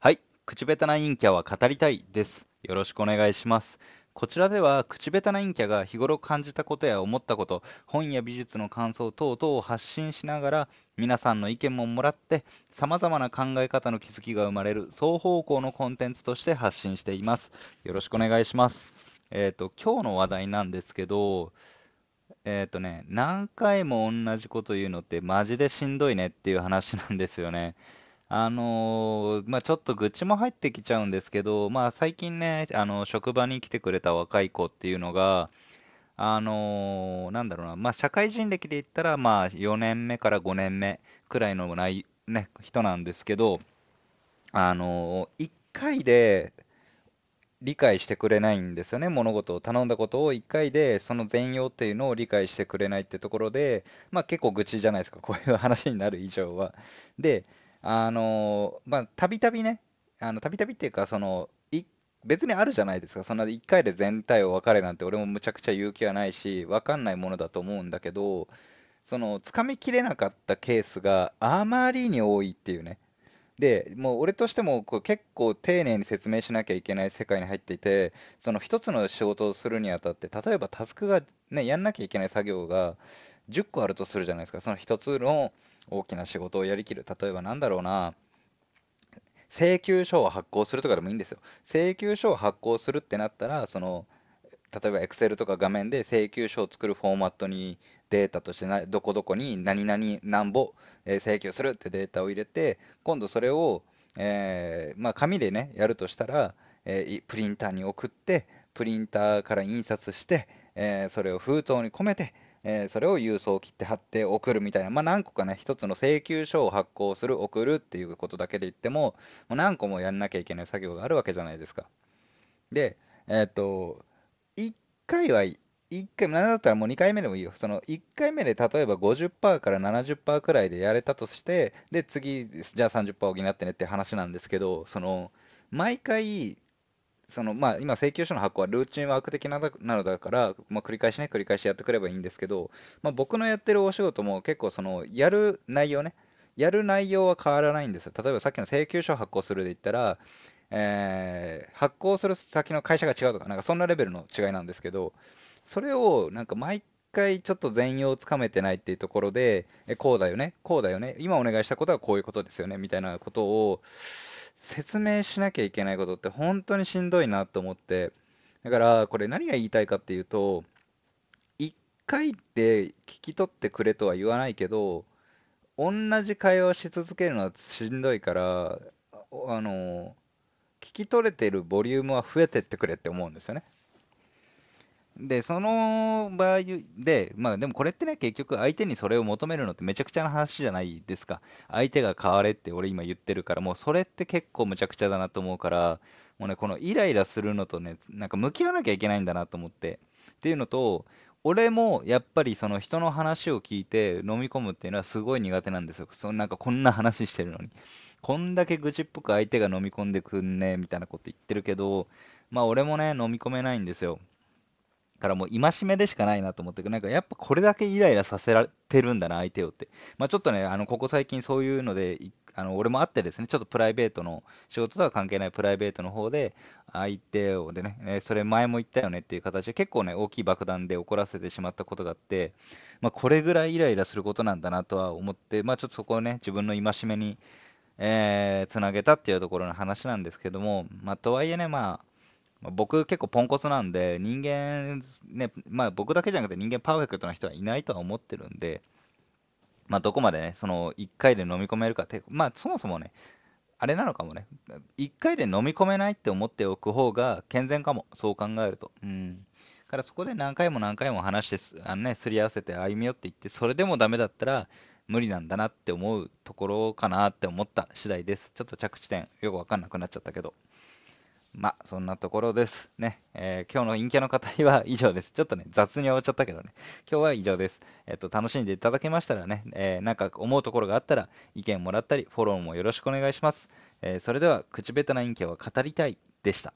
はい。口下手な陰キャは語りたいです。よろしくお願いします。こちらでは、口下手な陰キャが日頃感じたことや思ったこと、本や美術の感想等々を発信しながら、皆さんの意見ももらって、様々な考え方の気づきが生まれる双方向のコンテンツとして発信しています。よろしくお願いします。えっ、ー、と、今日の話題なんですけど、えっ、ー、とね、何回も同じこと言うのってマジでしんどいねっていう話なんですよね。あのーまあ、ちょっと愚痴も入ってきちゃうんですけど、まあ、最近ね、あの職場に来てくれた若い子っていうのが、あのーなんだろうな、まあ、社会人歴で言ったら、まあ、4年目から5年目くらいのない、ね、人なんですけど、あのー、1回で理解してくれないんですよね、物事を頼んだことを1回でその全容っていうのを理解してくれないってところで、まあ、結構愚痴じゃないですか、こういう話になる以上は。で、あのまあ、たびたびね、あのたびたびっていうか、その、い別にあるじゃないですか、そんな1回で全体を分かれなんて、俺もむちゃくちゃ勇気はないし、分かんないものだと思うんだけど、その、つかみきれなかったケースがあまりに多いっていうね。で、もう俺としてもこう結構丁寧に説明しなきゃいけない世界に入っていて、その一つの仕事をするにあたって、例えばタスクがね、やんなきゃいけない作業が10個あるとするじゃないですか、その一つの大きな仕事をやりきる。例えばなんだろうな、請求書を発行するとかでもいいんですよ。請求書を発行するってなったら、その、例えば Excel とか画面で請求書を作るフォーマットにデータとしてどこどこに何々何ぼ、請求するってデータを入れて、今度それを、えー、まあ、紙でね、やるとしたら、えー、プリンターに送って、プリンターから印刷して、えそれを封筒に込めて、えー、それを郵送切って貼って送るみたいな、まあ、何個かね、一つの請求書を発行する、送るっていうことだけで言っても、もう何個もやんなきゃいけない作業があるわけじゃないですか。で、えー、っと、1回は、1回、なんだったらもう2回目でもいいよ。その1回目で例えば50%から70%くらいでやれたとして、で、次、じゃあ30%補ってねって話なんですけど、その、毎回、そのまあ、今、請求書の発行はルーチンワーク的なのだから、まあ、繰り返しね、繰り返しやってくればいいんですけど、まあ、僕のやってるお仕事も結構、そのやる内容ね、やる内容は変わらないんですよ。例えばさっきの請求書を発行するで言ったら、えー、発行する先の会社が違うとか、なんかそんなレベルの違いなんですけど、それをなんか毎回ちょっと全容をつかめてないっていうところで、えこうだよね、こうだよね、今お願いしたことはこういうことですよね、みたいなことを、説明しなきゃいけないことって本当にしんどいなと思って、だからこれ何が言いたいかっていうと、1回で聞き取ってくれとは言わないけど、同じ会話をし続けるのはしんどいから、あの、聞き取れてるボリュームは増えてってくれって思うんですよね。で、その場合で、まあでもこれってね、結局相手にそれを求めるのってめちゃくちゃな話じゃないですか。相手が変われって俺今言ってるから、もうそれって結構むちゃくちゃだなと思うから、もうね、このイライラするのとね、なんか向き合わなきゃいけないんだなと思って。っていうのと、俺もやっぱりその人の話を聞いて飲み込むっていうのはすごい苦手なんですよ。そなんかこんな話してるのに。こんだけ愚痴っぽく相手が飲み込んでくんねみたいなこと言ってるけど、まあ俺もね、飲み込めないんですよ。からもう戒めでしかないなと思って、なんかやっぱこれだけイライラさせられてるんだな、相手をって。まあ、ちょっとね、あのここ最近そういうので、あの俺もあってですね、ちょっとプライベートの、仕事とは関係ないプライベートの方で、相手をでね、えそれ前も言ったよねっていう形で、結構ね、大きい爆弾で怒らせてしまったことがあって、まあ、これぐらいイライラすることなんだなとは思って、まあ、ちょっとそこをね、自分の戒めに、えー、つなげたっていうところの話なんですけども、まあ、とはいえね、まあ、まあ、僕結構ポンコツなんで、人間、ね、まあ僕だけじゃなくて人間パーフェクトな人はいないとは思ってるんで、まあどこまでね、その1回で飲み込めるかって、まあそもそもね、あれなのかもね、1回で飲み込めないって思っておく方が健全かも、そう考えると。うん。からそこで何回も何回も話してす、あのね、すり合わせて歩み寄っていって、それでもダメだったら無理なんだなって思うところかなって思った次第です。ちょっと着地点よくわかんなくなっちゃったけど。まあ、そんなところです。ね。えー、今日の陰キャの語りは以上です。ちょっとね、雑に終わっちゃったけどね。今日は以上です。えっ、と、楽しんでいただけましたらね、えー、なんか思うところがあったら、意見もらったり、フォローもよろしくお願いします。えー、それでは、口下手な陰キャは語りたいでした。